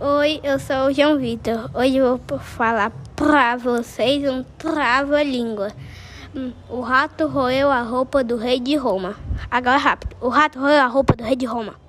Oi, eu sou o João Vitor. Hoje eu vou falar para vocês um trava-língua. Hum, o rato roeu a roupa do rei de Roma. Agora é rápido. O rato roeu a roupa do rei de Roma.